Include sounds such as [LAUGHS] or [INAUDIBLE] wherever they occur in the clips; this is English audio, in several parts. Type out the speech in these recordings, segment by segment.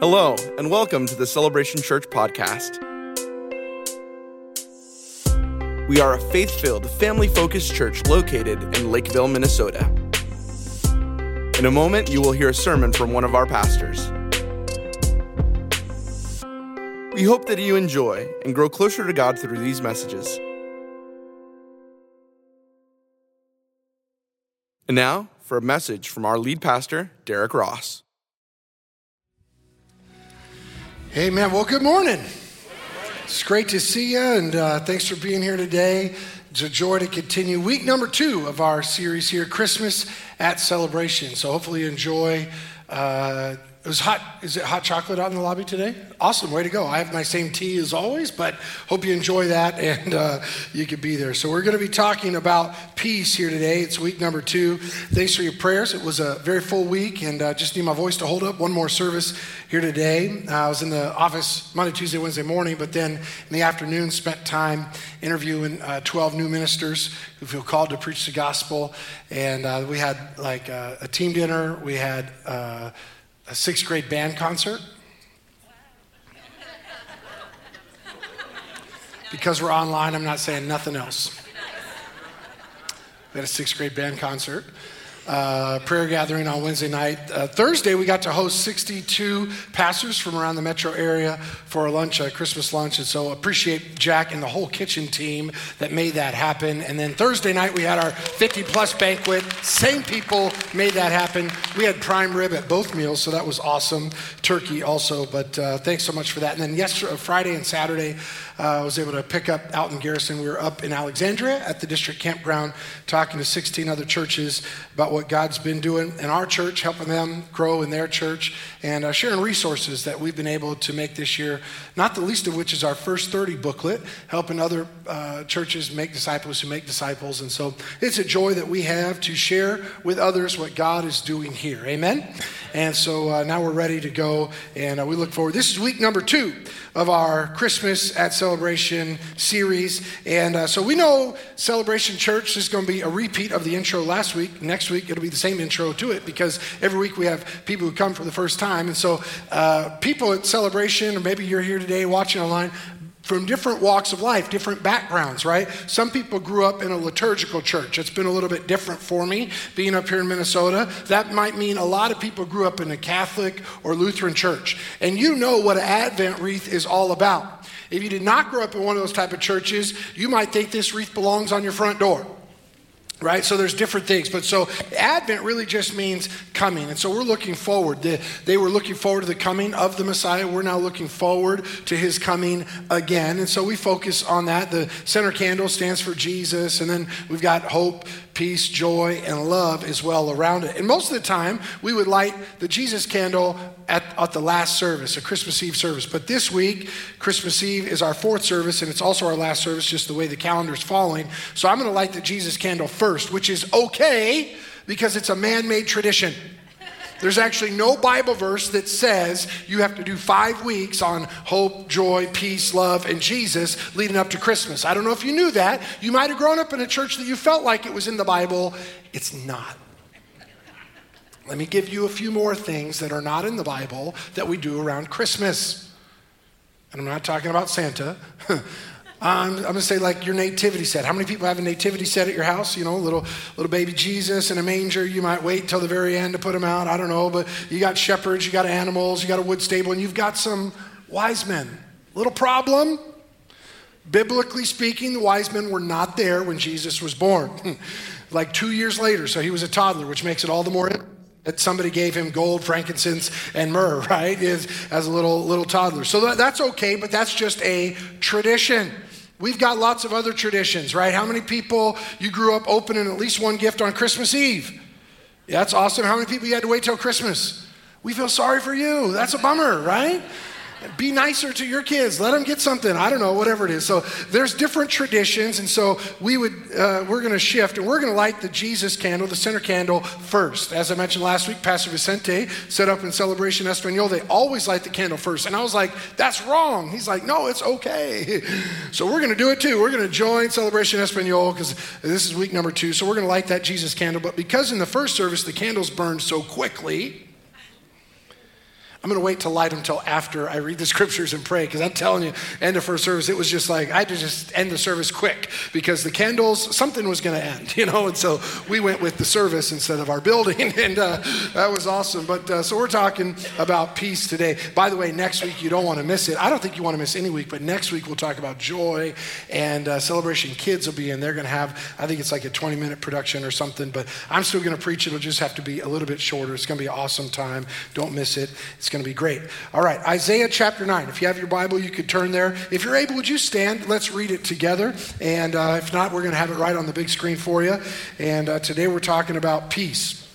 Hello, and welcome to the Celebration Church podcast. We are a faith filled, family focused church located in Lakeville, Minnesota. In a moment, you will hear a sermon from one of our pastors. We hope that you enjoy and grow closer to God through these messages. And now, for a message from our lead pastor, Derrick Ross. Amen. Well, good morning. It's great to see you, and uh, thanks for being here today. It's a joy to continue week number two of our series here, Christmas at Celebration. So hopefully you enjoy. Uh, it was hot. Is it hot chocolate out in the lobby today? Awesome. Way to go. I have my same tea as always, but hope you enjoy that [LAUGHS] and uh, you could be there. So, we're going to be talking about peace here today. It's week number two. Thanks for your prayers. It was a very full week and uh, just need my voice to hold up. One more service here today. Uh, I was in the office Monday, Tuesday, Wednesday morning, but then in the afternoon spent time interviewing uh, 12 new ministers who feel called to preach the gospel. And uh, we had like uh, a team dinner. We had a sixth grade band concert. Because we're online, I'm not saying nothing else. We had a sixth grade band concert uh, prayer gathering on Wednesday night. Uh, Thursday, we got to host 62 pastors from around the metro area for a lunch, a Christmas lunch. And so appreciate Jack and the whole kitchen team that made that happen. And then Thursday night, we had our 50 plus banquet. Same people made that happen. We had prime rib at both meals, so that was awesome. Turkey also, but uh, thanks so much for that. And then yesterday, Friday and Saturday, I was able to pick up out in Garrison. We were up in Alexandria at the district campground talking to 16 other churches about what God's been doing in our church, helping them grow in their church, and uh, sharing resources that we've been able to make this year, not the least of which is our First 30 booklet, helping other uh, churches make disciples who make disciples. And so it's a joy that we have to share with others what God is doing here. Amen? And so uh, now we're ready to go, and uh, we look forward. This is week number two of our Christmas at Celebration series. And uh, so we know Celebration Church is going to be a repeat of the intro last week. Next week, it'll be the same intro to it because every week we have people who come for the first time. And so uh, people at Celebration, or maybe you're here today watching online, from different walks of life, different backgrounds, right? Some people grew up in a liturgical church. It's been a little bit different for me being up here in Minnesota. That might mean a lot of people grew up in a Catholic or Lutheran church. And you know what an Advent wreath is all about. If you did not grow up in one of those type of churches, you might think this wreath belongs on your front door right? So there's different things. But so advent really just means coming. And so we're looking forward. They, they, were looking forward to the coming of the messiah. We're now looking forward to his coming again. And so we focus on that. The center candle stands for jesus. And then we've got hope peace joy and love as well around it. And most of the time we would light the jesus candle at, at the last service a christmas eve service. But this week christmas eve is our fourth service and it's also our last service just the way the calendar is falling. So i'm going to light the jesus candle first first, which is okay because it's a man made tradition. There's actually no Bible verse that says you have to do five weeks on hope, joy, peace, love, and Jesus leading up to Christmas. I don't know if you knew that. You might have grown up in a church that you felt like it was in the Bible. It's not. Let me give you a few more things that are not in the Bible that we do around Christmas. And I'm not talking about Santa. [LAUGHS] I'm, to say like your nativity set. How many people have a nativity set at your house? You know, little little baby Jesus in a manger. You might wait till the very end to put him out. I don't know, but you got shepherds, you got animals, you got a wood stable, and you've got some wise men. Little problem. Biblically speaking, the wise men were not there when Jesus was born. [LAUGHS] like two years later, so he was a toddler, which makes it all the more that somebody gave him gold, frankincense, and myrrh, [LAUGHS] right? As, as a little little toddler. So that, that's okay, but that's just a tradition. We've got lots of other traditions, right? How many people you grew up opening at least one gift on Christmas Eve? Yeah, that's awesome. How many people you had to wait till Christmas? We feel sorry for you. That's a bummer, right? Be nicer to your kids. Let them get something. I don't know, whatever it is. So there's different traditions, and so we would uh, we're going to shift, and we're going to light the Jesus candle, the center candle first. As I mentioned last week, Pastor Vicente set up in Celebration Espanol. They always light the candle first, and I was like, "That's wrong." He's like, "No, it's okay." [LAUGHS] So we're going to do it too. We're going to join Celebration Espanol because this is week number two. So we're going to light that Jesus candle. But because in the first service the candles burned so quickly I'm going to wait to light them until after I read the scriptures and pray because I'm telling you, end of first service, it was just like I had to just end the service quick because the candles, something was going to end, [LAUGHS] you know. And so we went with the service instead of our building, [LAUGHS] and uh, that was awesome. But uh, so we're talking about peace today. By the way, next week you don't want to miss it. I don't think you want to miss any week, but next week we'll talk about joy and uh, celebration. Kids will be in. They're going to have, I think it's like a 20 minute production or something. But I'm still going to preach. It'll just have to be a little bit shorter. It's going to be an awesome time. Don't miss it. Going to be great. All right, Isaiah chapter 9. If you have your Bible, you could turn there. If you're able, would you stand? Let's read it together. And uh, if not, we're going to have it right on the big screen for you. And uh, today we're talking about peace.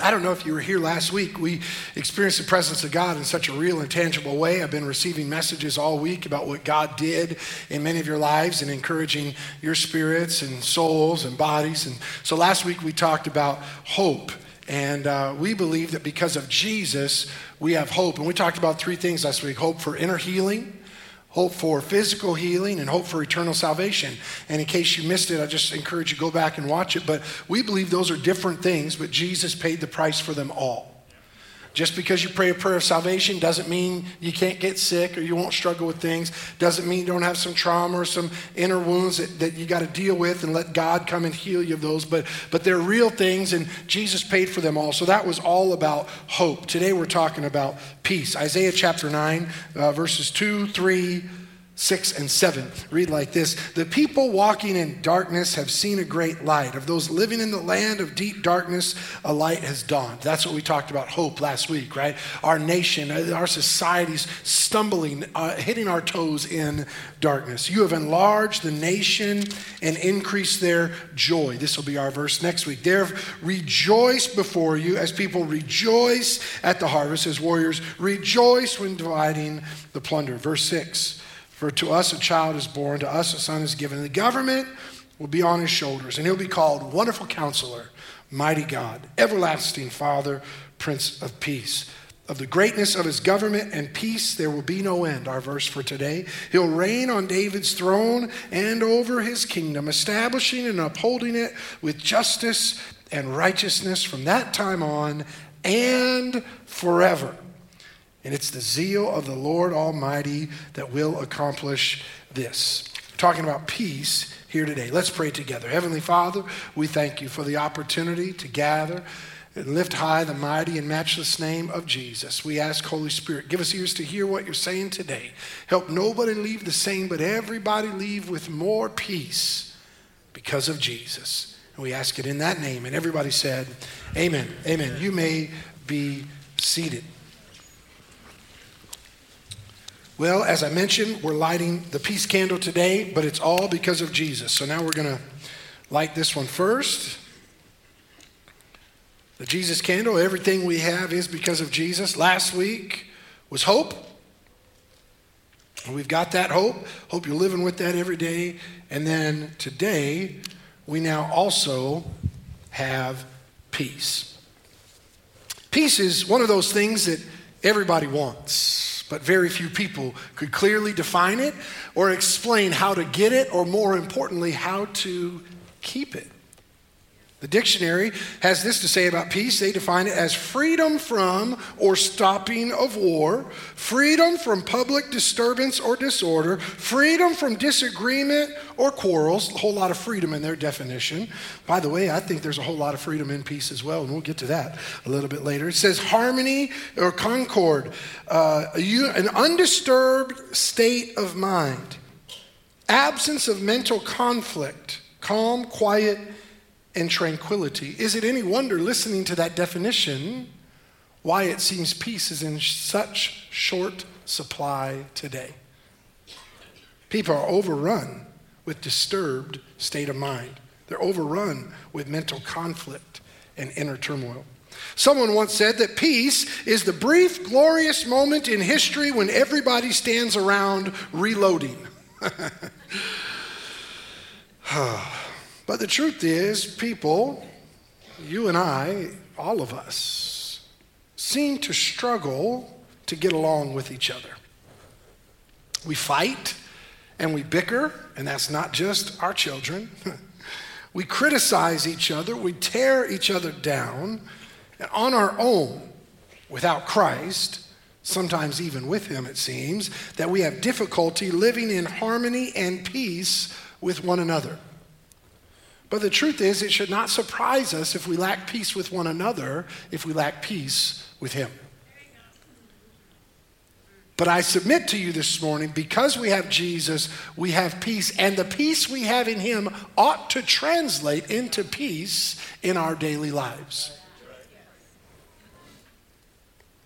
I don't know if you were here last week. We experienced the presence of God in such a real and tangible way. I've been receiving messages all week about what God did in many of your lives and encouraging your spirits and souls and bodies. And so last week we talked about hope. And uh, we believe that because of Jesus, we have hope. And we talked about three things last week hope for inner healing, hope for physical healing, and hope for eternal salvation. And in case you missed it, I just encourage you to go back and watch it. But we believe those are different things, but Jesus paid the price for them all. Just because you pray a prayer of salvation doesn't mean you can't get sick or you won't struggle with things. Doesn't mean you don't have some trauma or some inner wounds that, that you got to deal with and let God come and heal you of those. But, but they're real things and Jesus paid for them all. So that was all about hope. Today we're talking about peace. Isaiah chapter 9, uh, verses 2, 3, 6 and 7 read like this The people walking in darkness have seen a great light. Of those living in the land of deep darkness, a light has dawned. That's what we talked about hope last week, right? Our nation, uh, our society's stumbling, uh, hitting our toes in darkness. You have enlarged the nation and increased their joy. This will be our verse next week. They have rejoiced before you as people rejoice at the harvest, as warriors rejoice when dividing the plunder. Verse 6. For to us a child is born, to us a son is given. The government will be on his shoulders, and he'll be called Wonderful Counselor, Mighty God, Everlasting Father, Prince of Peace. Of the greatness of his government and peace, there will be no end. Our verse for today. He'll reign on David's throne and over his kingdom, establishing and upholding it with justice and righteousness from that time on and forever. And it's the zeal of the Lord Almighty that will accomplish this. talking about peace here today. Let's pray together. Heavenly Father, we thank you for the opportunity to gather and lift high the mighty and matchless name of Jesus. We ask, Holy Spirit, give us ears to hear what you're saying today. Help nobody leave the same, but everybody leave with more peace because of Jesus. And we ask it in that name. And everybody said, Amen. Amen. You may be seated. Well, as I mentioned, we're lighting the peace candle today, but it's all because of Jesus. So now we're going to light this one first. The Jesus candle, everything we have is because of Jesus. Last week was hope. And we've got that hope. Hope you're living with that every day. And then today, we now also have peace. Peace is one of those things that everybody wants but very few people could clearly define it or explain how to get it, or more importantly, how to keep it. The dictionary has this to say about peace. They define it as freedom from or stopping of war, freedom from public disturbance or disorder, freedom from disagreement or quarrels. A whole lot of freedom in their definition. By the way, I think there's a whole lot of freedom in peace as well, and we'll get to that a little bit later. It says harmony or concord, uh, an undisturbed state of mind, absence of mental conflict, calm, quiet, and tranquility. Is it any wonder, listening to that definition, why it seems peace is in such short supply today? People are overrun with disturbed state of mind. They're overrun with mental conflict and inner turmoil. Someone once said that peace is the brief, glorious moment in history when everybody stands around reloading. [LAUGHS] [SIGHS] [SIGHS] But the truth is, people, you and I, all of us, seem to struggle to get along with each other. We fight and we bicker, and that's not just our children. [LAUGHS] we criticize each other, we tear each other down, and on our own, without Christ, sometimes even with Him, it seems, that we have difficulty living in harmony and peace with one another. But the truth is, it should not surprise us if we lack peace with one another, if we lack peace with Him. But I submit to you this morning, because we have Jesus, we have peace, and the peace we have in Him ought to translate into peace in our daily lives.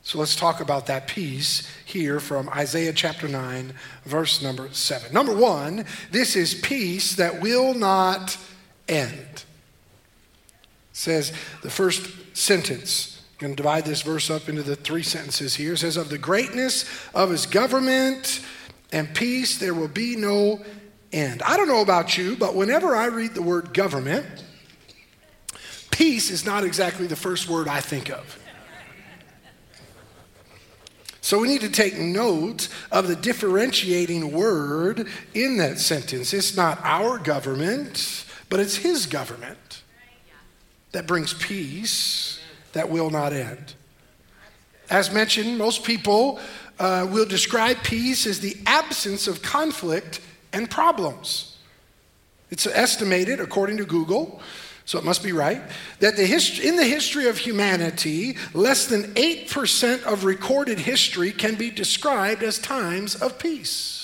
So let's talk about that peace here from Isaiah chapter 9, verse number 7. Number one, this is peace that will not end. It says the first sentence. I'm going to divide this verse up into the three sentences here. It says, Of the greatness of his government and peace, there will be no end. I don't know about you, but whenever I read the word government, peace is not exactly the first word I think of. So we need to take note of the differentiating word in that sentence. It's not our government, but it's His government that brings peace that will not end. As mentioned, most people uh, will describe peace as the absence of conflict and problems. It's estimated, according to Google, so it must be right, that the hist- in the history of humanity, less than 8% of recorded history can be described as times of peace.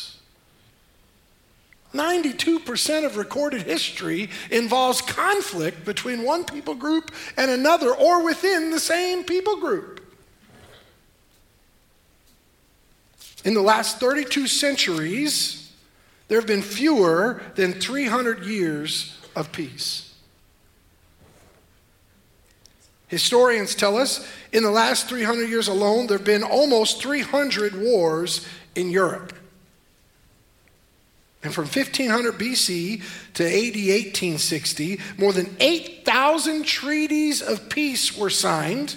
92% of recorded history involves conflict between one people group and another or within the same people group. In the last 32 centuries, there have been fewer than 300 years of peace. Historians tell us in the last 300 years alone, there have been almost 300 wars in Europe. And from 1500 BC to AD 1860, more than 8,000 treaties of peace were signed,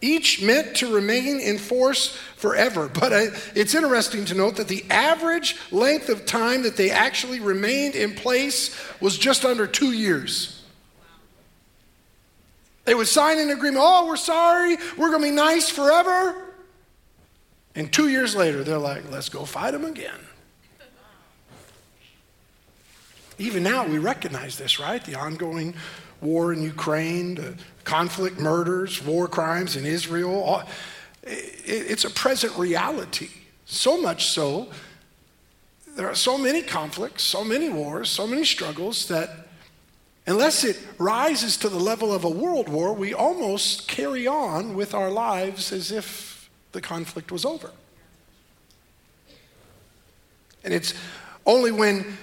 each meant to remain in force forever. But uh, it's interesting to note that the average length of time that they actually remained in place was just under two years. They would sign an agreement, oh, we're sorry, we're going to be nice forever. And two years later, they're like, let's go fight them again. Even now, we recognize this, right? The ongoing war in Ukraine, the conflict, murders, war crimes in Israel. It's a present reality. So much so, there are so many conflicts, so many wars, so many struggles that unless it rises to the level of a world war, we almost carry on with our lives as if the conflict was over. And it's only when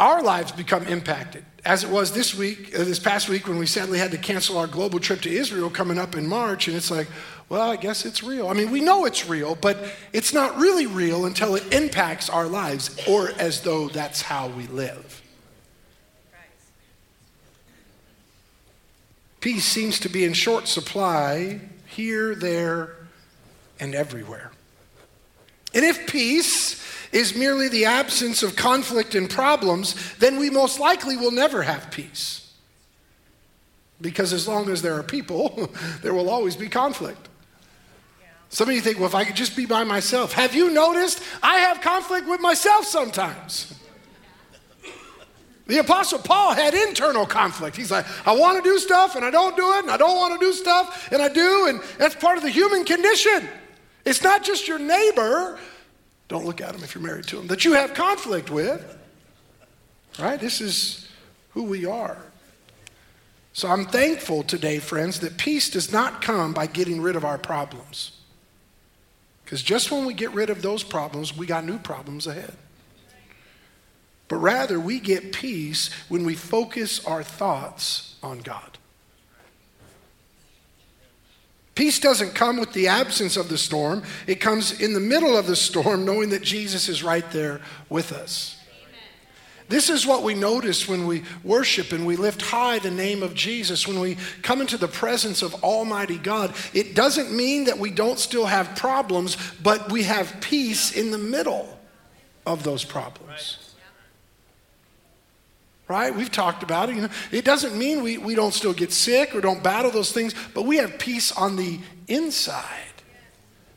our lives become impacted. As it was this week, uh, this past week, when we sadly had to cancel our global trip to Israel coming up in March, and it's like, well, I guess it's real. I mean, we know it's real, but it's not really real until it impacts our lives, or as though that's how we live. Peace seems to be in short supply here, there, and everywhere. And if peace is merely the absence of conflict and problems, then we most likely will never have peace. Because as long as there are people, [LAUGHS] there will always be conflict. Some of you think, well, if I could just be by myself. Have you noticed I have conflict with myself sometimes? The Apostle Paul had internal conflict. He's like, I want to do stuff and I don't do it, and I don't want to do stuff and I do, and that's part of the human condition. It's not just your neighbor don't look at them if you're married to them, that you have conflict with. Right? This is who we are. So I'm thankful today, friends, that peace does not come by getting rid of our problems. Because just when we get rid of those problems, we got new problems ahead. But rather, we get peace when we focus our thoughts on God. Peace doesn't come with the absence of the storm, it comes in the middle of the storm, knowing that Jesus is right there with us. This is what we notice when we worship and we lift high the name of Jesus, when we come into the presence of Almighty God. It doesn't mean that we don't still have problems, but we have peace in the middle of those problems right? We've talked about it. You know, it doesn't mean we, we don't still get sick or don't battle those things, but we have peace on the inside.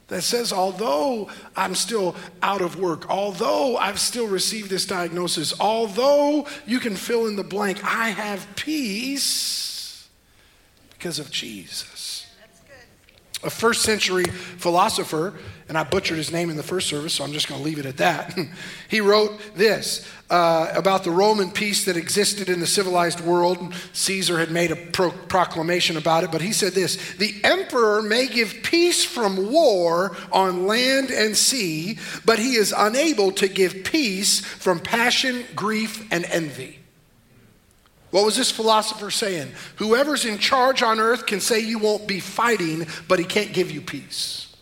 that says, although I'm still out of work, although I've still received this diagnosis, although you can fill in the blank, I have peace because of Jesus. A first century philosopher, and I butchered his name in the first service, so I'm just going to leave it at that. [LAUGHS] he wrote this uh, about the Roman peace that existed in the civilized world. Caesar had made a pro- proclamation about it, but he said this The emperor may give peace from war on land and sea, but he is unable to give peace from passion, grief, and envy. What was this philosopher saying? Whoever's in charge on earth can say you won't be fighting, but he can't give you peace.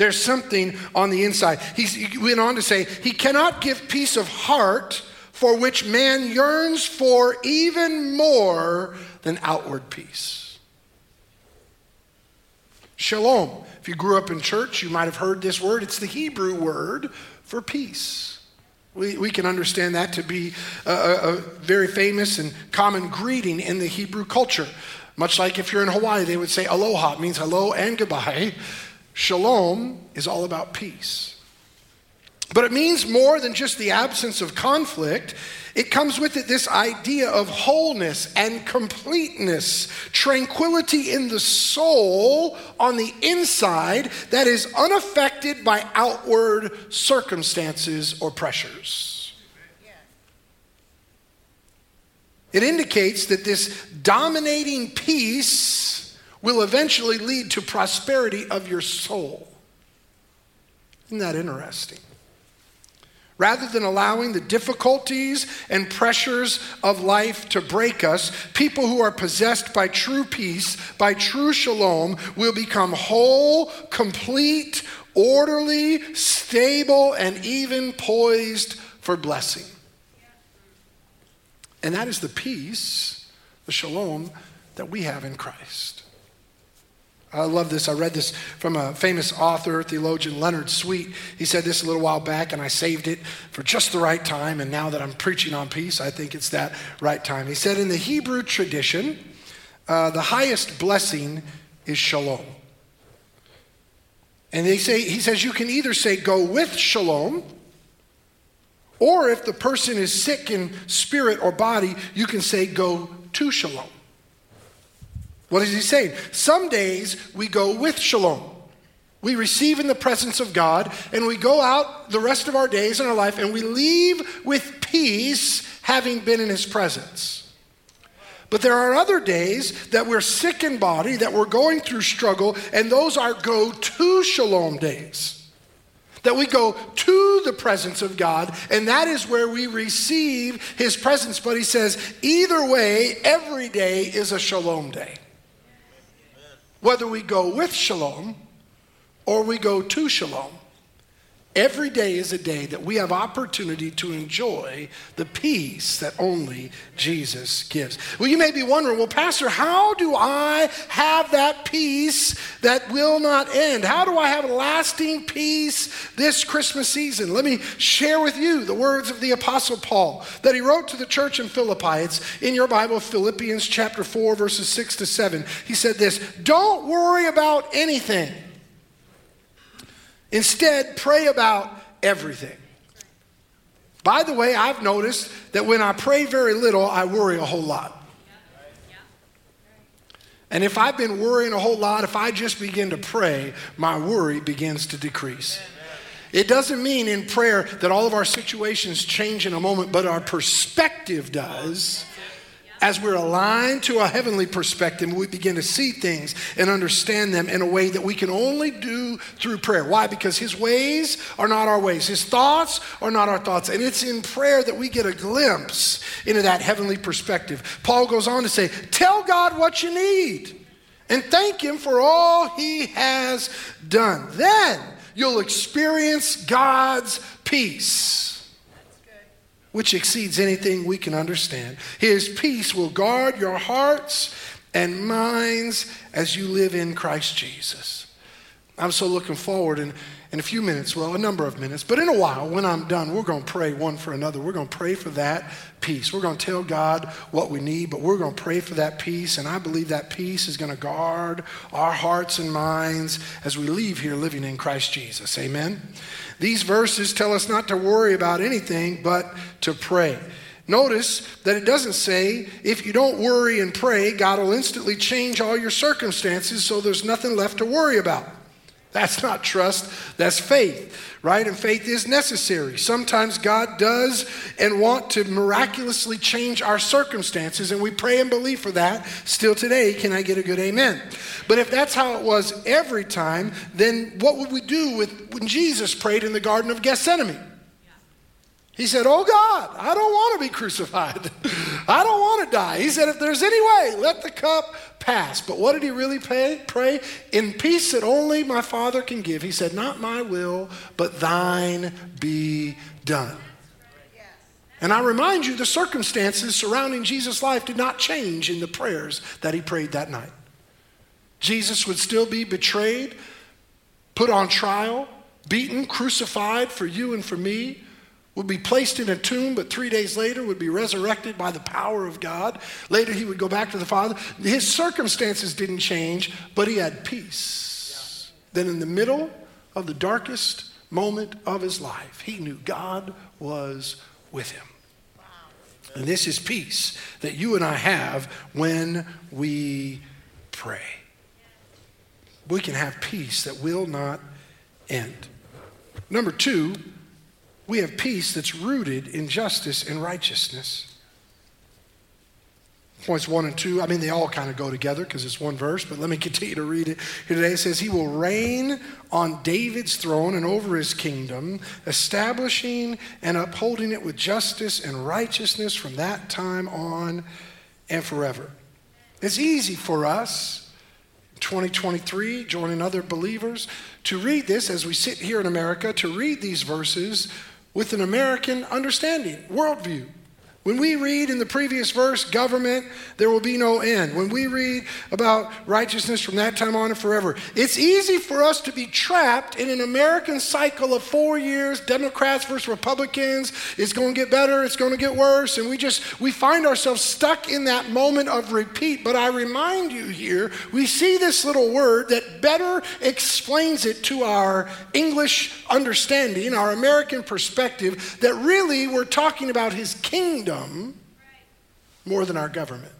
There's something on the inside. He's, he went on to say, He cannot give peace of heart for which man yearns for even more than outward peace. Shalom. If you grew up in church, you might have heard this word. It's the Hebrew word for peace. We, we can understand that to be a, a, very famous and common greeting in the Hebrew culture. Much like if you're in Hawaii, they would say aloha, it means hello and goodbye. Shalom is all about peace. But it means more than just the absence of conflict. It comes with it this idea of wholeness and completeness, tranquility in the soul on the inside that is unaffected by outward circumstances or pressures. It indicates that this dominating peace will eventually lead to prosperity of your soul. Isn't that interesting? Rather than allowing the difficulties and pressures of life to break us, people who are possessed by true peace, by true shalom, will become whole, complete, orderly, stable, and even poised for blessing. And that is the peace, the shalom that we have in Christ. I love this. I read this from a famous author, theologian Leonard Sweet. He said this a little while back, and I saved it for just the right time. And now that I'm preaching on peace, I think it's that right time. He said, In the Hebrew tradition, uh, the highest blessing is shalom. And they say, he says, you can either say, go with shalom, or if the person is sick in spirit or body, you can say, go to shalom. What is he saying? Some days we go with shalom. We receive in the presence of God and we go out the rest of our days in our life and we leave with peace having been in his presence. But there are other days that we're sick in body, that we're going through struggle, and those are go to shalom days. That we go to the presence of God, and that is where we receive his presence. But he says, either way, every day is a shalom day. Whether we go with shalom or we go to shalom, Every day is a day that we have opportunity to enjoy the peace that only Jesus gives. Well, you may be wondering, well, Pastor, how do I have that peace that will not end? How do I have lasting peace this Christmas season? Let me share with you the words of the Apostle Paul that he wrote to the church in Philippi. It's in your Bible, Philippians chapter 4, verses 6 to 7. He said this Don't worry about anything. Instead, pray about everything. By the way, I've noticed that when I pray very little, I worry a whole lot. And if I've been worrying a whole lot, if I just begin to pray, my worry begins to decrease. It doesn't mean in prayer that all of our situations change in a moment, but our perspective does as we're aligned to a heavenly perspective, we begin to see things and understand them in a way that we can only do through prayer. Why? Because His ways are not our ways, His thoughts are not our thoughts. And it's in prayer that we get a glimpse into that heavenly perspective. Paul goes on to say, Tell God what you need and thank Him for all He has done. Then you'll experience God's peace which exceeds anything we can understand. His peace will guard your hearts and minds as you live in Christ Jesus. I'm so looking forward, and, in a few minutes, well, a number of minutes, but in a while, when I'm done, we're going to pray one for another. We're going to pray for that peace. We're going to tell God what we need, but we're going to pray for that peace. And I believe that peace is going to guard our hearts and minds as we leave here living in Christ Jesus. Amen. These verses tell us not to worry about anything, but to pray. Notice that it doesn't say if you don't worry and pray, God will instantly change all your circumstances so there's nothing left to worry about. That's not trust, that's faith, right? And faith is necessary. Sometimes God does and want to miraculously change our circumstances, and we pray and believe for that. Still today, can I get a good amen? But if that's how it was every time, then what would we do with when Jesus prayed in the Garden of Gethsemane? He said, Oh God, I don't want to be crucified. [LAUGHS] I don't want to die. He said, If there's any way, let the cup pass. But what did he really pay, pray? In peace that only my Father can give. He said, Not my will, but thine be done. And I remind you, the circumstances surrounding Jesus' life did not change in the prayers that he prayed that night. Jesus would still be betrayed, put on trial, beaten, crucified for you and for me would be placed in a tomb, but three days later would be resurrected by the power of God. Later, he would go back to the Father. His circumstances didn't change, but he had peace. Yeah. Then, in the middle of the darkest moment of his life, he knew God was with him. Wow. And this is peace that you and I have when we pray. We can have peace that will not end. Number two, we have peace that's rooted in justice and righteousness. Points one and two, I mean, they all kind of go together because it's one verse, but let me [LAUGHS] continue to read it here today. It says, He will reign on David's throne and over his kingdom, establishing and upholding it with justice and righteousness from that time on and forever. It's easy for us 2023, joining other believers, to read this as we sit here in America, to read these verses with an American understanding, worldview. When we read in the previous verse, government, there will be no end. When we read about righteousness from that time on and forever, it's easy for us to be trapped in an American cycle of four years, Democrats versus Republicans. It's going to get better, it's going to get worse. And we just, we find ourselves stuck in that moment of repeat. But I remind you here, we see this little word that better explains it to our English understanding, our American perspective, that really we're talking about his kingdom kingdom more than our government.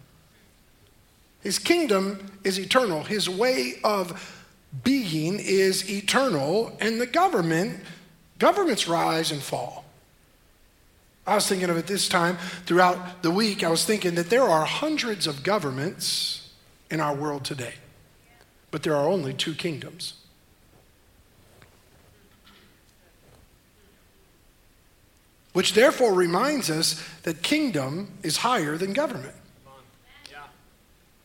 His kingdom is eternal, his way of being is eternal, and the government, governments rise and fall. I was thinking of it this time throughout the week. I was thinking that there are hundreds of governments in our world today, but there are only two kingdoms. Which therefore reminds us that kingdom is higher than government.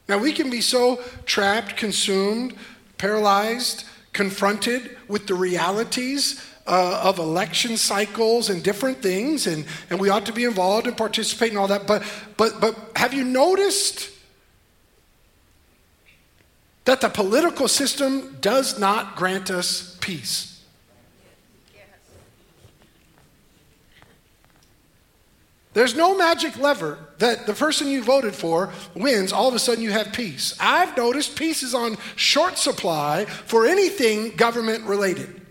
Now, we can be so trapped, consumed, paralyzed, confronted with the realities uh, of election cycles and different things, and, and we ought to be involved and participate in all that. But, but, but have you noticed that the political system does not grant us peace? There's no magic lever that the person you voted for wins, all of a sudden you have peace. I've noticed peace is on short supply for anything government related.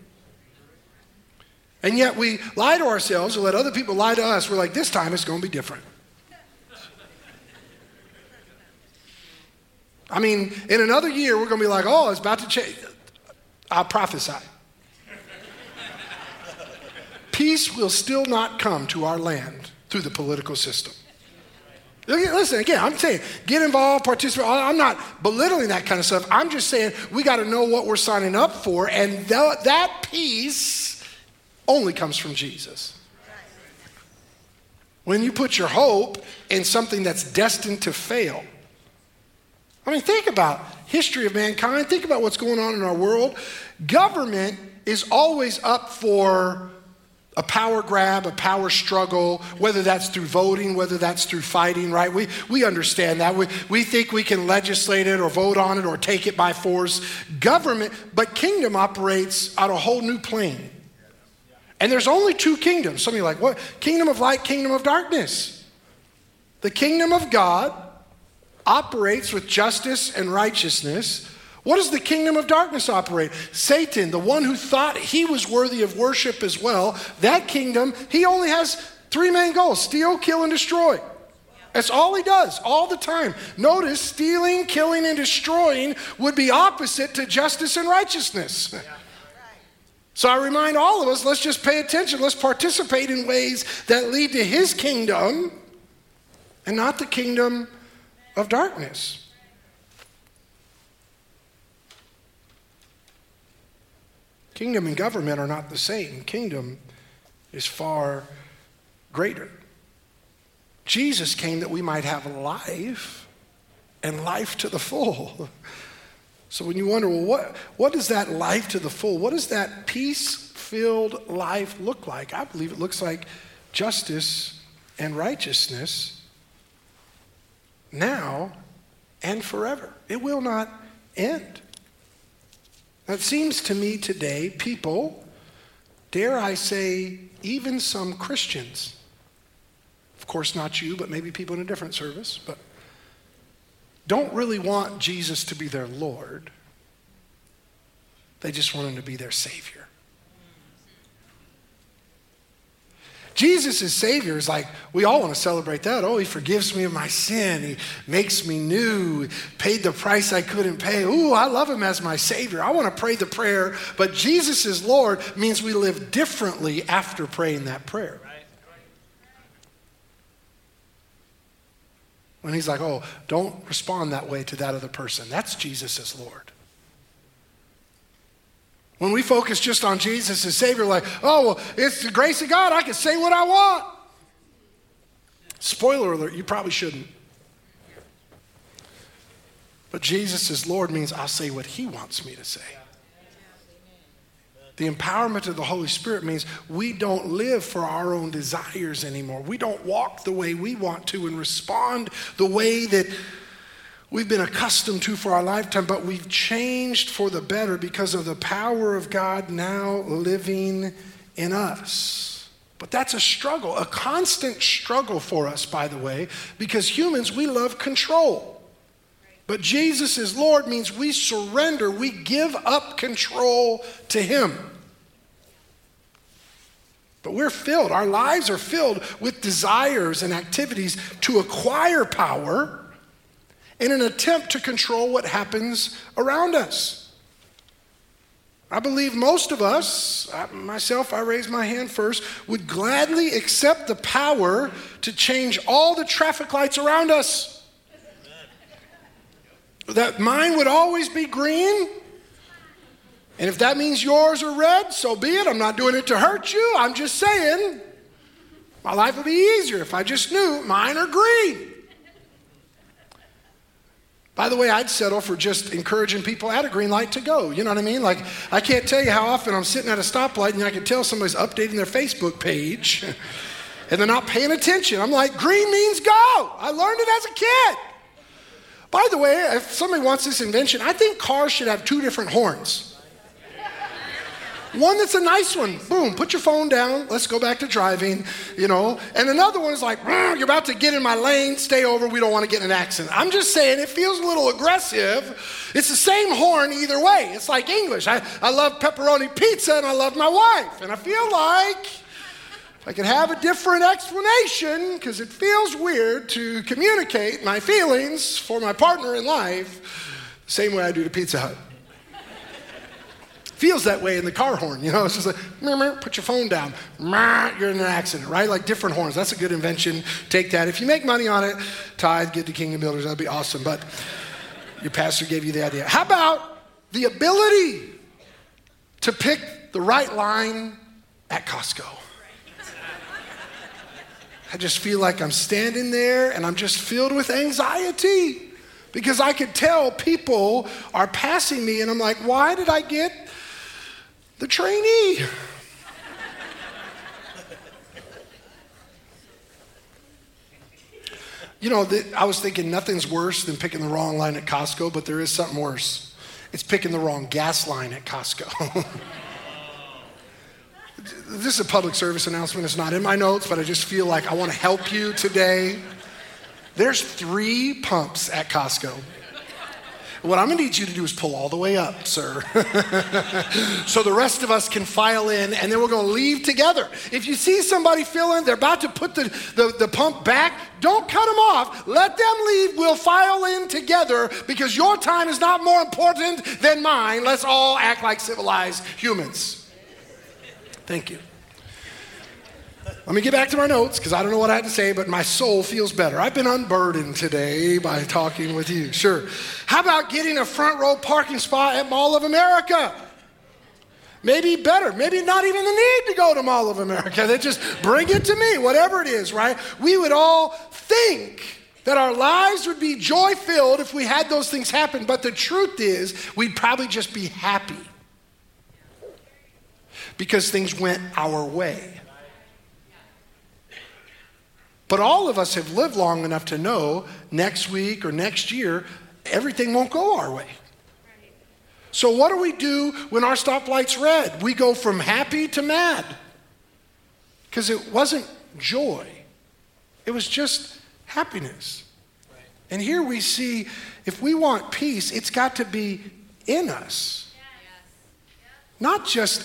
And yet we lie to ourselves or let other people lie to us. We're like, this time it's going to be different. I mean, in another year, we're going to be like, oh, it's about to change. I'll prophesy. Peace will still not come to our land through the political system. Listen, again, I'm saying get involved, participate. I'm not belittling that kind of stuff. I'm just saying we got to know what we're signing up for, and th- that peace only comes from Jesus. When you put your hope in something that's destined to fail. I mean, think about history of mankind. Think about what's going on in our world. Government is always up for a power grab, a power struggle, whether that's through voting, whether that's through fighting, right? We, we understand that. We, we think we can legislate it or vote on it or take it by force. Government, but kingdom operates on a whole new plane. And there's only two kingdoms. Some of you are like, what? Kingdom of light, kingdom of darkness. The kingdom of God operates with justice and righteousness what does the kingdom of darkness operate? Satan, the one who thought he was worthy of worship as well, that kingdom, he only has three main goals steal, kill, and destroy. That's all he does, all the time. Notice stealing, killing, and destroying would be opposite to justice and righteousness. So I remind all of us let's just pay attention. Let's participate in ways that lead to his kingdom and not the kingdom of darkness. Kingdom and government are not the same. Kingdom is far greater. Jesus came that we might have life and life to the full. So when you wonder, well, what, what does that life to the full, what does that peace filled life look like? I believe it looks like justice and righteousness now and forever. It will not end. It seems to me today, people, dare I say, even some Christians, of course not you, but maybe people in a different service, but don't really want Jesus to be their Lord. They just want him to be their Savior. Jesus is Savior is like, we all want to celebrate that. Oh, He forgives me of my sin. He makes me new. He paid the price I couldn't pay. Ooh, I love Him as my Savior. I want to pray the prayer. But Jesus is Lord means we live differently after praying that prayer. When He's like, oh, don't respond that way to that other person. That's Jesus as Lord. When we focus just on Jesus as Savior, like, oh, well, it's the grace of God, I can say what I want. Spoiler alert, you probably shouldn't. But Jesus as Lord means I'll say what He wants me to say. The empowerment of the Holy Spirit means we don't live for our own desires anymore. We don't walk the way we want to and respond the way that we've been accustomed to for our lifetime, but we've changed for the better because of the power of God now living in us. But that's a struggle, a constant struggle for us, by the way, because humans, we love control. But Jesus is Lord means we surrender, we give up control to Him. But we're filled, our lives are filled with desires and activities to acquire power in an attempt to control what happens around us. I believe most of us, myself, I raise my hand first, would gladly accept the power to change all the traffic lights around us. That mine would always be green. And if that means yours are red, so be it. I'm not doing it to hurt you. I'm just saying my life would be easier if I just knew mine are green. By the way, I'd settle for just encouraging people at a green light to go. You know what I mean? Like, I can't tell you how often I'm sitting at a stoplight and I can tell somebody's updating their Facebook page [LAUGHS] and they're not paying attention. I'm like, green means go. I learned it as a kid. By the way, if somebody wants this invention, I think cars should have two different horns. One that's a nice one. Boom, put your phone down. Let's go back to driving, you know. And another one is like, you're about to get in my lane. Stay over. We don't want to get in an accident. I'm just saying it feels a little aggressive. It's the same horn either way. It's like English. I, I love pepperoni pizza and I love my wife. And I feel like I could have a different explanation because it feels weird to communicate my feelings for my partner in life the same way I do to Pizza Hut feels that way in the car horn. You know, it's just like, put your phone down. You're in an accident, right? Like different horns. That's a good invention. Take that. If you make money on it, tithe, give to Kingdom Builders. That'd be awesome. But your pastor gave you the idea. How about the ability to pick the right line at Costco? I just feel like I'm standing there and I'm just filled with anxiety because I could tell people are passing me and I'm like, why did I get the trainee. you know, the, I was thinking nothing's worse than picking the wrong line at Costco, but there is something worse. It's picking the wrong gas line at Costco. [LAUGHS] this is a public service announcement. It's not in my notes, but I just feel like I want to help you today. There's three pumps at Costco. What I'm to need you to do is pull all the way up, sir. [LAUGHS] so the rest of us can file in and then we're to leave together. If you see somebody filling, they're about to put the, the, the pump back, don't cut them off. Let them leave. We'll file in together because your time is not more important than mine. Let's all act like civilized humans. Thank you. Let me get back to my notes because I don't know what I had to say, but my soul feels better. I've been unburdened today by talking with you. Sure. How about getting a front row parking spot at Mall of America? Maybe better. Maybe not even the need to go to Mall of America. They just bring it to me, whatever it is, right? We would all think that our lives would be joy filled if we had those things happen, but the truth is, we'd probably just be happy because things went our way. But all of us have lived long enough to know next week or next year, everything won't go our way. So, what do we do when our stoplight's red? We go from happy to mad. Because it wasn't joy, it was just happiness. And here we see if we want peace, it's got to be in us. Not just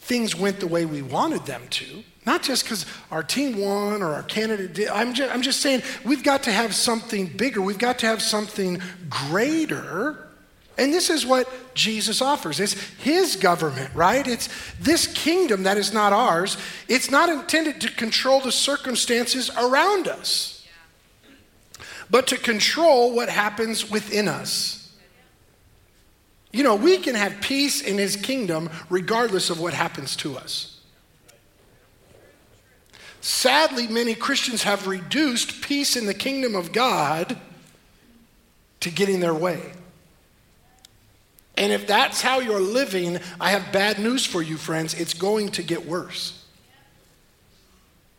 things went the way we wanted them to. Not just because our team won or our candidate did. I'm just, I'm just saying we've got to have something bigger. We've got to have something greater. And this is what Jesus offers. It's his government, right? It's this kingdom that is not ours. It's not intended to control the circumstances around us, but to control what happens within us. You know, we can have peace in his kingdom regardless of what happens to us. Sadly, many Christians have reduced peace in the kingdom of God to getting their way. And if that's how you're living, I have bad news for you, friends. It's going to get worse.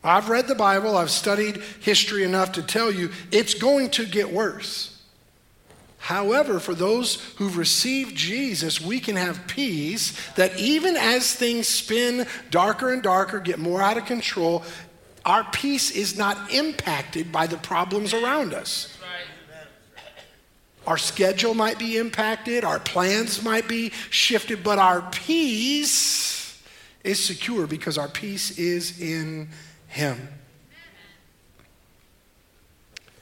I've read the Bible, I've studied history enough to tell you it's going to get worse. However, for those who've received Jesus, we can have peace that even as things spin darker and darker, get more out of control, our peace is not impacted by the problems around us. Our schedule might be impacted, our plans might be shifted, but our peace is secure because our peace is in Him.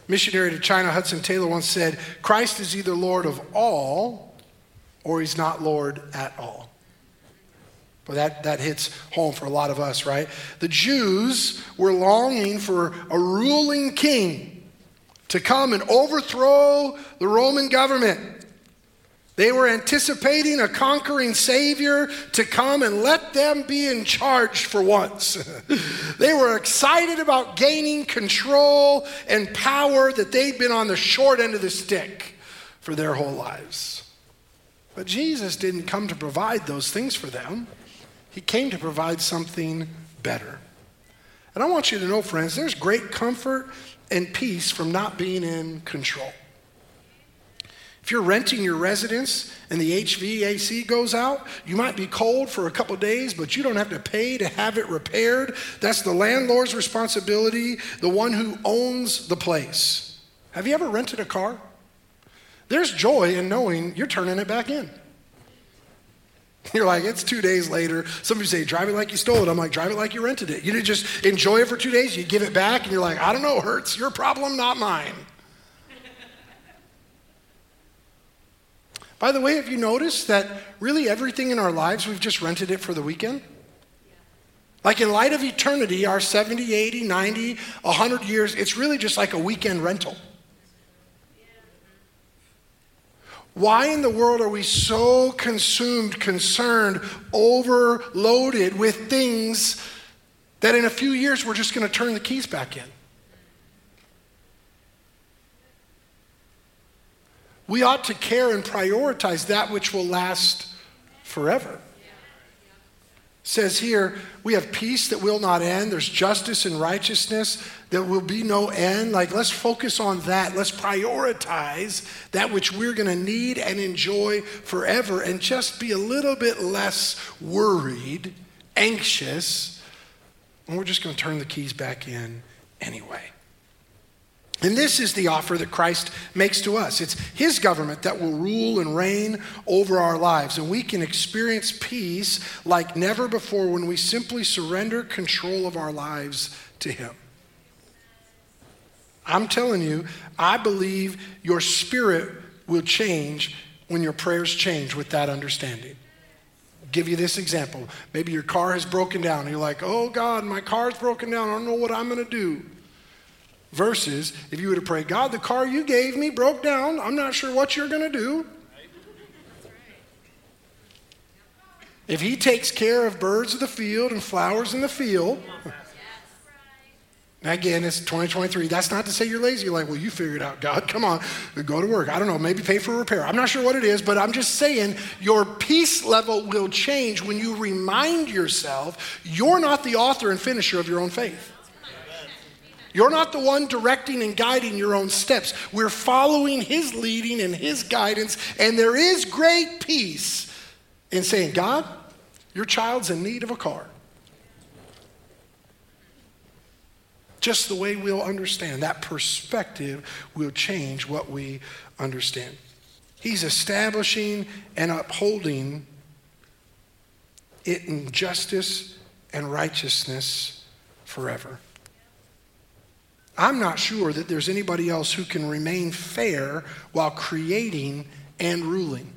Missionary to China, Hudson Taylor once said, Christ is either Lord of all or He's not Lord at all. Well, that, that hits home for a lot of us, right? The Jews were longing for a ruling king to come and overthrow the Roman government. They were anticipating a conquering Savior to come and let them be in charge for once. [LAUGHS] they were excited about gaining control and power that they'd been on the short end of the stick for their whole lives. But Jesus didn't come to provide those things for them. He came to provide something better. And I want you to know, friends, there's great comfort and peace from not being in control. If you're renting your residence and the HVAC goes out, you might be cold for a couple days, but you don't have to pay to have it repaired. That's the landlord's responsibility, the one who owns the place. Have you ever rented a car? There's joy in knowing you're turning it back in. [LAUGHS] You're like, it's two days later. Somebody say, drive it like you stole it. I'm like, drive it like you rented it. You just enjoy it for two days. You give it back, and you're like, I don't know, hurts your problem, not mine. By the way, have you noticed that really everything in our lives, we've just rented it for the weekend? Like in light of eternity, our 70, 80, 90, 100 years, it's really just like a weekend rental. Why in the world are we so consumed, concerned, overloaded with things that in a few years we're just going to turn the keys back in? We ought to care and prioritize that which will last forever. Says here, we have peace that will not end. There's justice and righteousness that will be no end. Like, let's focus on that. Let's prioritize that which we're going to need and enjoy forever and just be a little bit less worried, anxious. And we're just going to turn the keys back in anyway. And this is the offer that Christ makes to us. It's His government that will rule and reign over our lives. And we can experience peace like never before when we simply surrender control of our lives to Him. I'm telling you, I believe your spirit will change when your prayers change with that understanding. Give you this example. Maybe your car has broken down. And you're like, oh God, my car's broken down. I don't know what I'm going to do verses if you were to pray, God, the car you gave me broke down. I'm not sure what you're going to do. If he takes care of birds of the field and flowers in the field, again, it's 2023. That's not to say you're lazy. You're like, well, you figure it out, God. Come on, go to work. I don't know, maybe pay for a repair. I'm not sure what it is, but I'm just saying your peace level will change when you remind yourself you're not the author and finisher of your own faith. You're not the one directing and guiding your own steps. We're following His leading and His guidance, and there is great peace in saying, God, your child's in need of a car. Just the way we'll understand, that perspective will change what we understand. He's establishing and upholding it in justice and righteousness forever. I'm not sure that there's anybody else who can remain fair while creating and ruling.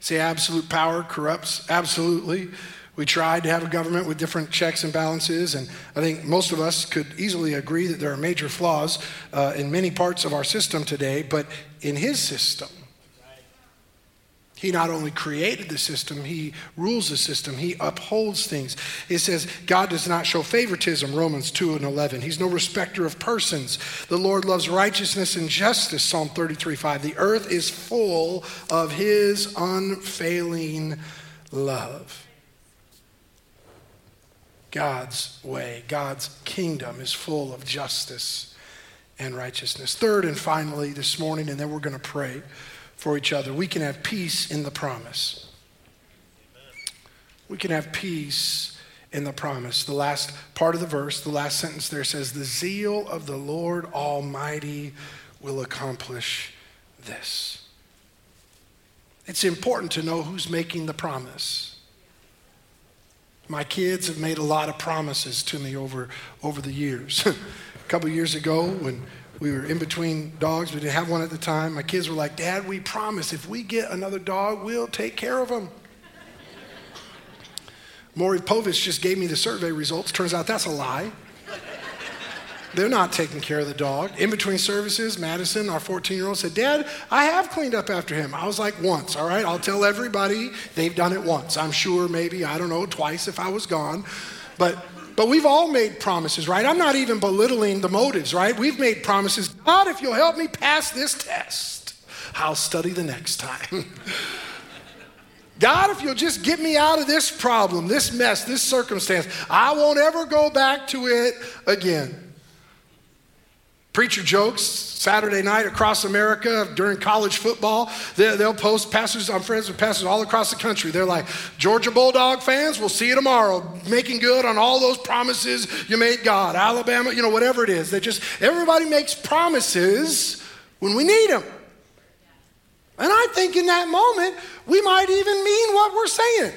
Say absolute power corrupts? Absolutely. We tried to have a government with different checks and balances, and I think most of us could easily agree that there are major flaws uh, in many parts of our system today, but in his system, he not only created the system, he rules the system, he upholds things. It says God does not show favoritism, Romans 2 and 11. He's no respecter of persons. The Lord loves righteousness and justice, Psalm 33 5. The earth is full of his unfailing love. God's way, God's kingdom is full of justice and righteousness. Third and finally, this morning, and then we're going to pray for each other. We can have peace in the promise. We can have peace in the promise. The last part of the verse, the last sentence there says, The zeal of the Lord Almighty will accomplish this. It's important to know who's making the promise. My kids have made a lot of promises to me over, over the years. [LAUGHS] a couple years ago, when we were in between dogs. We didn't have one at the time. My kids were like, Dad, we promise if we get another dog, we'll take care of him. Maury Povich just gave me the survey results. Turns out that's a lie. They're not taking care of the dog. In between services, Madison, our 14 year old, said, Dad, I have cleaned up after him. I was like, once, all right? I'll tell everybody they've done it once. I'm sure maybe, I don't know, twice if I was gone. But but we've all made promises, right? I'm not even belittling the motives, right? We've made promises. God, if you'll help me pass this test, I'll study the next time. [LAUGHS] God, if you'll just get me out of this problem, this mess, this circumstance, I won't ever go back to it again. Preacher jokes Saturday night across America during college football. They, will post pastors. I'm friends with pastors all across the country. They're like, Georgia Bulldog fans, we'll see you tomorrow, making good on all those promises you made God. Alabama, you know, whatever it is. They just, everybody makes promises when we need them. And I think in that moment, we might even mean what we're saying.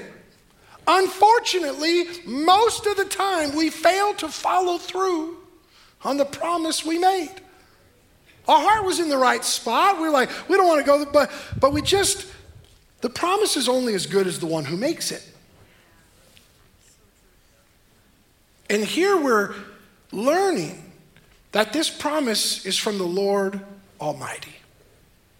Unfortunately, most of the time, we fail to follow through on the promise we made. Our heart was in the right spot. We are like, we don't want to go, but, but we just, the promise is only as good as the one who makes it. And here we're learning that this promise is from the Lord Almighty.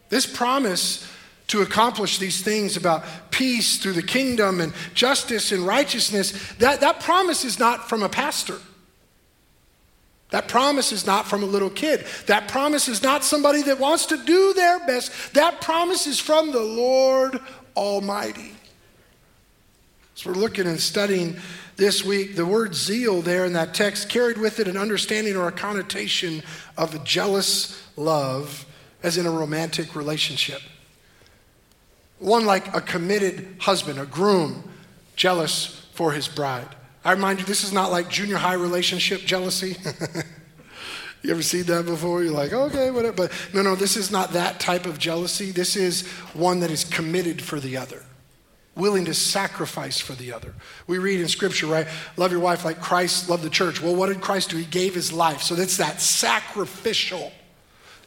This promise to accomplish these things about peace through the kingdom and justice and righteousness, that, that promise is not from a pastor. That promise is not from a little kid. That promise is not somebody that wants to do their best. That promise is from the Lord Almighty. So we're looking and studying this week. The word zeal there in that text carried with it an understanding or a connotation of jealous love, as in a romantic relationship. One like a committed husband, a groom, jealous for his bride. I remind you, this is not like junior high relationship jealousy. [LAUGHS] you ever seen that before? You're like, okay, whatever. But no, no, this is not that type of jealousy. This is one that is committed for the other willing to sacrifice for the other. We read in scripture, right? Love your wife like Christ loved the church. Well, what did Christ do? He gave his life. So that's that sacrificial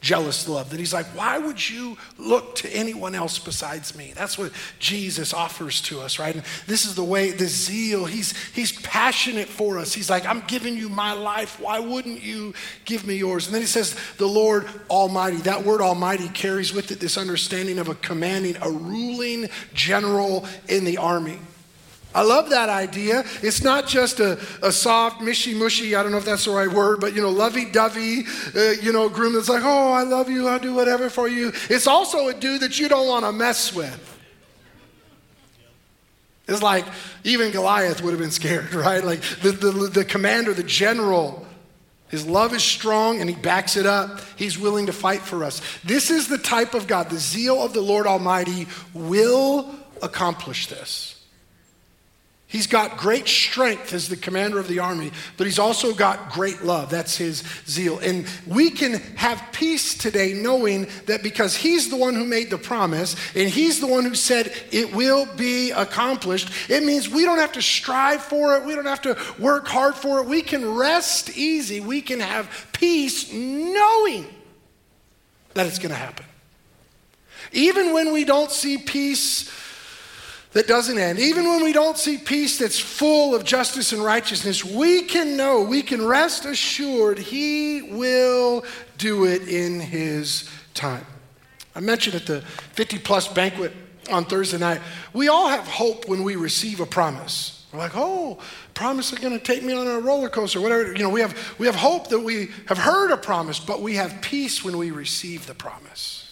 jealous love that he's like, why would you look to anyone else besides me? That's what Jesus offers to us, right? And this is the way, the zeal, he's, he's passionate for us. He's like, I'm giving you my life. Why wouldn't you give me yours? And then he says, the Lord Almighty. That word Almighty carries with it this understanding of a commanding, a ruling general in the army. I love that idea. It's not just a, a soft, mishy mushy, I don't know if that's the right word, but you know, lovey dovey, uh, you know, groom that's like, oh, I love you, I'll do whatever for you. It's also a dude that you don't want to mess with. It's like even Goliath would have been scared, [LAUGHS] right? Like the, the, the commander, the general, his love is strong and he backs it up. He's willing to fight for us. This is the type of God. The zeal of the Lord Almighty will accomplish this. He's got great strength as the commander of the army, but he's also got great love. That's his zeal. And we can have peace today knowing that because he's the one who made the promise and he's the one who said it will be accomplished, it means we don't have to strive for it. We don't have to work hard for it. We can rest easy. We can have peace knowing that it's going to happen. Even when we don't see peace that doesn't end. Even when we don't see peace that's full of justice and righteousness, we can know, we can rest assured He will do it in His time. I mentioned at the 50 plus banquet on Thursday night, we all have hope when we receive a promise. We're like, oh, promise is going to take me on a roller coaster, whatever. You know, we have, we have hope that we have heard a promise, but we have peace when we receive the promise.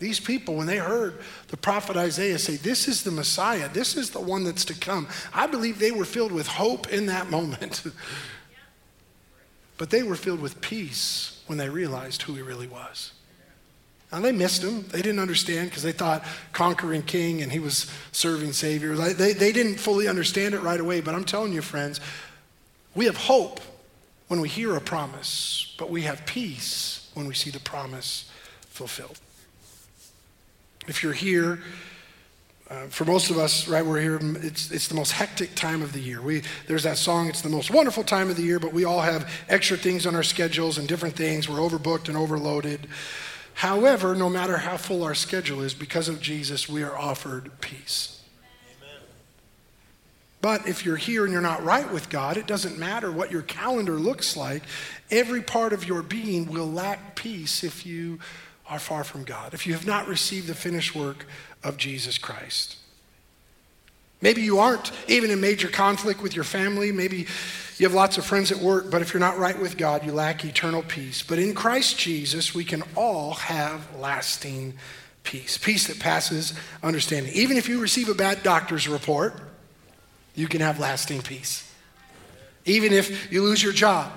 These people, when they heard the prophet Isaiah say, This is the Messiah, this is the one that's to come, I believe they were filled with hope in that moment. [LAUGHS] but they were filled with peace when they realized who he really was. Now, they missed him. They didn't understand because they thought conquering king and he was serving savior. They, they didn't fully understand it right away. But I'm telling you, friends, we have hope when we hear a promise, but we have peace when we see the promise fulfilled. If you're here, uh, for most of us, right, we're here, it's, it's the most hectic time of the year. We, there's that song, it's the most wonderful time of the year, but we all have extra things on our schedules and different things. We're overbooked and overloaded. However, no matter how full our schedule is, because of Jesus, we are offered peace. Amen. But if you're here and you're not right with God, it doesn't matter what your calendar looks like. Every part of your being will lack peace if you are far from God, if you have not received the finished work of Jesus Christ. Maybe you aren't even in major conflict with your family. Maybe you have lots of friends at work, but if you're not right with God, you lack eternal peace. But in Christ Jesus, we can all have lasting peace peace that passes understanding. Even if you receive a bad doctor's report, you can have lasting peace. Even if you lose your job,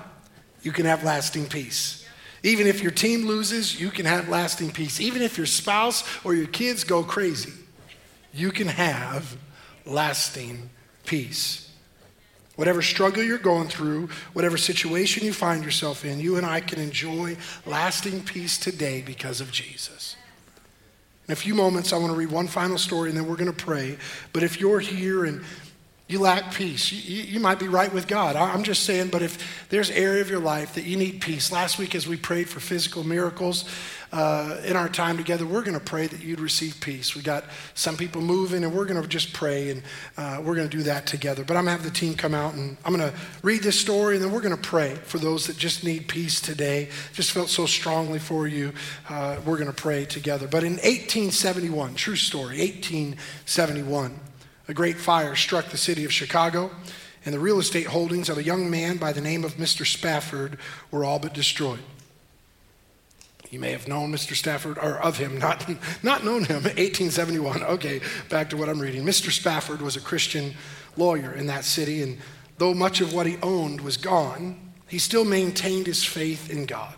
you can have lasting peace. Even if your team loses, you can have lasting peace. Even if your spouse or your kids go crazy, you can have lasting peace. Whatever struggle you're going through, whatever situation you find yourself in, you and I can enjoy lasting peace today because of Jesus. In a few moments, I want to read one final story and then we're going to pray. But if you're here and you lack peace. You, you, might be right with God. I'm just saying, but if there's area of your life that you need peace, last week as we prayed for physical miracles uh, in our time together, we're going to pray that you'd receive peace. We got some people moving, and we're going to just pray, and uh, we're going to do that together. But I'm going to have the team come out, and I'm going to read this story, and then we're going to pray for those that just need peace today. Just felt so strongly for you. Uh, we're going to pray together. But in 1871, true story, 1871 a great fire struck the city of Chicago, and the real estate holdings of a young man by the name of Mr. Spafford were all but destroyed. You may have known Mr. Spafford, or of him, not, not known him, [LAUGHS] 1871. Okay, back to what I'm reading. Mr. Spafford was a Christian lawyer in that city, and though much of what he owned was gone, he still maintained his faith in God.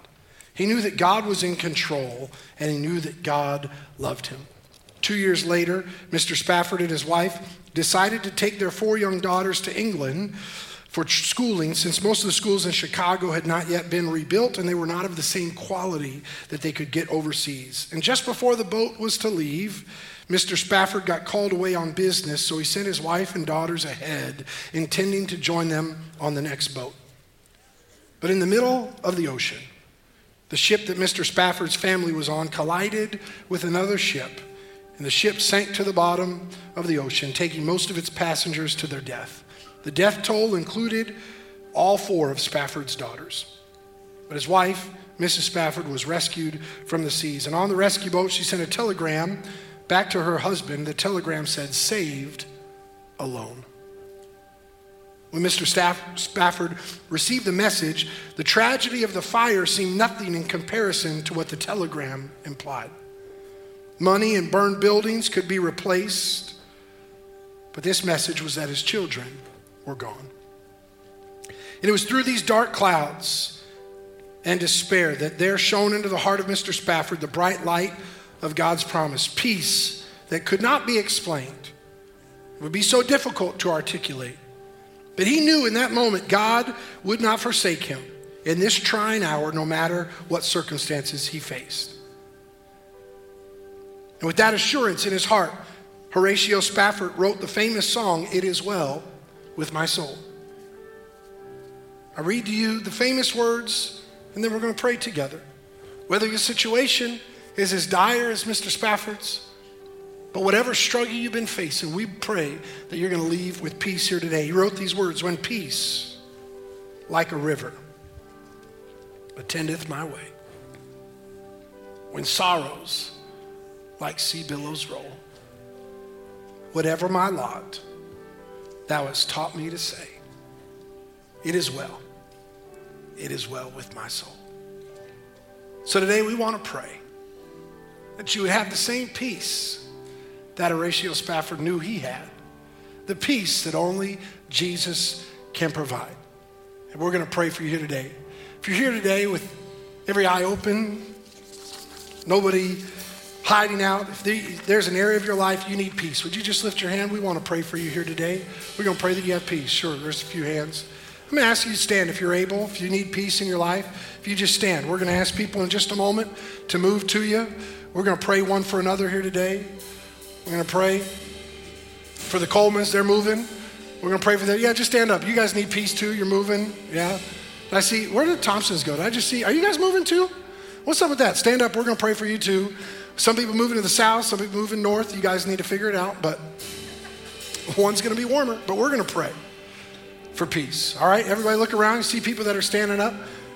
He knew that God was in control, and he knew that God loved him. Two years later, Mr. Spafford and his wife decided to take their four young daughters to England for schooling since most of the schools in Chicago had not yet been rebuilt and they were not of the same quality that they could get overseas. And just before the boat was to leave, Mr. Spafford got called away on business, so he sent his wife and daughters ahead, intending to join them on the next boat. But in the middle of the ocean, the ship that Mr. Spafford's family was on collided with another ship, and the ship sank to the bottom of the ocean, taking most of its passengers to their death. The death toll included all four of Spafford's daughters. But his wife, Mrs. Spafford, was rescued from the seas. And on the rescue boat, she sent a telegram back to her husband. The telegram said, Saved alone. When Mr. Staff, Spafford received the message, the tragedy of the fire seemed nothing in comparison to what the telegram implied. Money and burned buildings could be replaced, but this message was that his children were gone. And it was through these dark clouds and despair that there shone into the heart of Mr. Spafford the bright light of God's promise, peace that could not be explained. It would be so difficult to articulate. But he knew in that moment God would not forsake him in this trying hour, no matter what circumstances he faced. And with that assurance in his heart, Horatio Spafford wrote the famous song, It Is Well with my soul. I read to you the famous words, and then we're going to pray together. Whether your situation is as dire as Mr. Spafford's, but whatever struggle you've been facing, we pray that you're going to leave with peace here today. He wrote these words When peace, like a river, attendeth my way, when sorrows, like sea billows roll, whatever my lot, thou hast taught me to say, It is well. It is well with my soul. So today we want to pray that you would have the same peace that Horatio Spafford knew he had, the peace that only Jesus can provide. And we're going to pray for you here today. If you're here today with every eye open, nobody hiding out, if there's an area of your life you need peace, would you just lift your hand? We want to pray for you here today. We're going to pray that you have peace. Sure, there's a few hands. I'm going to ask you to stand if you're able, if you need peace in your life. If you just stand, we're going to ask people in just a moment to move to you. We're going to pray one for another here today. We're going to pray for the Colemans, they're moving. We're going to pray for them. Yeah, just stand up. You guys need peace too. You're moving. Yeah. I see, where did the Thompsons go? Did I just see, are you guys moving too? What's up with that? Stand up. We're going to pray for you too. Some people moving to the south, some people moving north. You guys need to figure it out, but one's going to be warmer, but we're going to pray for peace. All right, everybody look around. You see people that are standing up.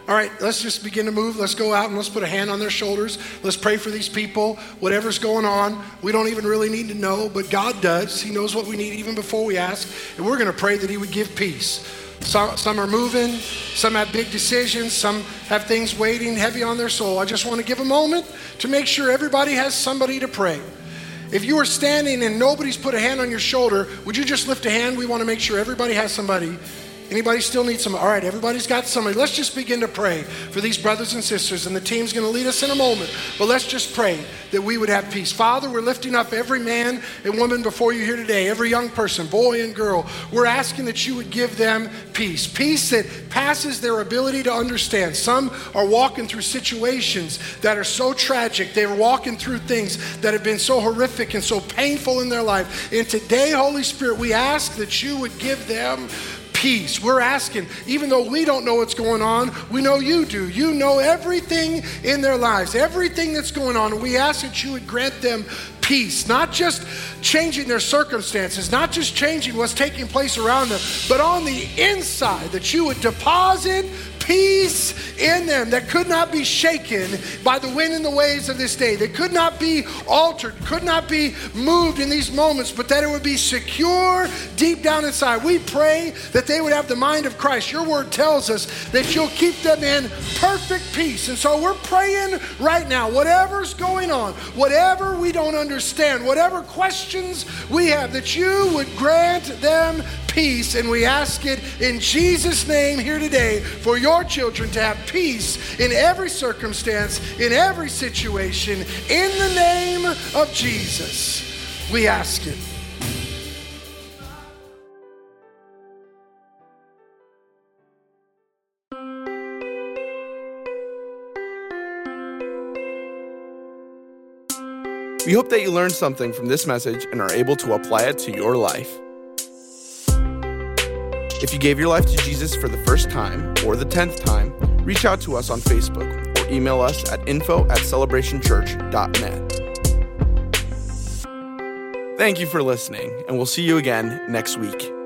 All right, let's just begin to move. Let's go out and let's put a hand on their shoulders. Let's pray for these people. Whatever's going on, we don't even really need to know, but God does. He knows what we need even before we ask. And we're going to pray that He would give peace. Some, some are moving, some have big decisions, some have things waiting heavy on their soul. I just want to give a moment to make sure everybody has somebody to pray. If you are standing and nobody's put a hand on your shoulder, would you just lift a hand? We want to make sure everybody has somebody Anybody still need some? All right, everybody's got somebody. Let's just begin to pray for these brothers and sisters, and the team's going to lead us in a moment. But let's just pray that we would have peace. Father, we're lifting up every man and woman before you here today, every young person, boy and girl. We're asking that you would give them peace, peace that passes their ability to understand. Some are walking through situations that are so tragic. They're walking through things that have been so horrific and so painful in their life. And today, Holy Spirit, we ask that you would give them peace. We're asking, even though we don't know what's going on, we know you do. You know everything in their lives, everything that's going on. We ask that you would grant them peace, not just changing their circumstances, not just changing what's taking place around them, but on the inside, that you would deposit peace in them that could not be shaken by the wind and the waves of this day, that could not be altered, could not be moved in these moments, but that it would be secure deep down inside. We pray that they would have the mind of Christ. Your word tells us that you'll keep them in perfect peace. And so we're praying right now, whatever's going on, whatever we don't understand, whatever questions we have, that you would grant them peace. And we ask it in Jesus' name here today for your children to have peace in every circumstance, in every situation, in the name of Jesus. We ask it. We hope that you learned something from this message and are able to apply it to your life. If you gave your life to Jesus for the first time or the tenth time, reach out to us on Facebook or email us at info at celebrationchurch.net. Thank you for listening, and we'll see you again next week.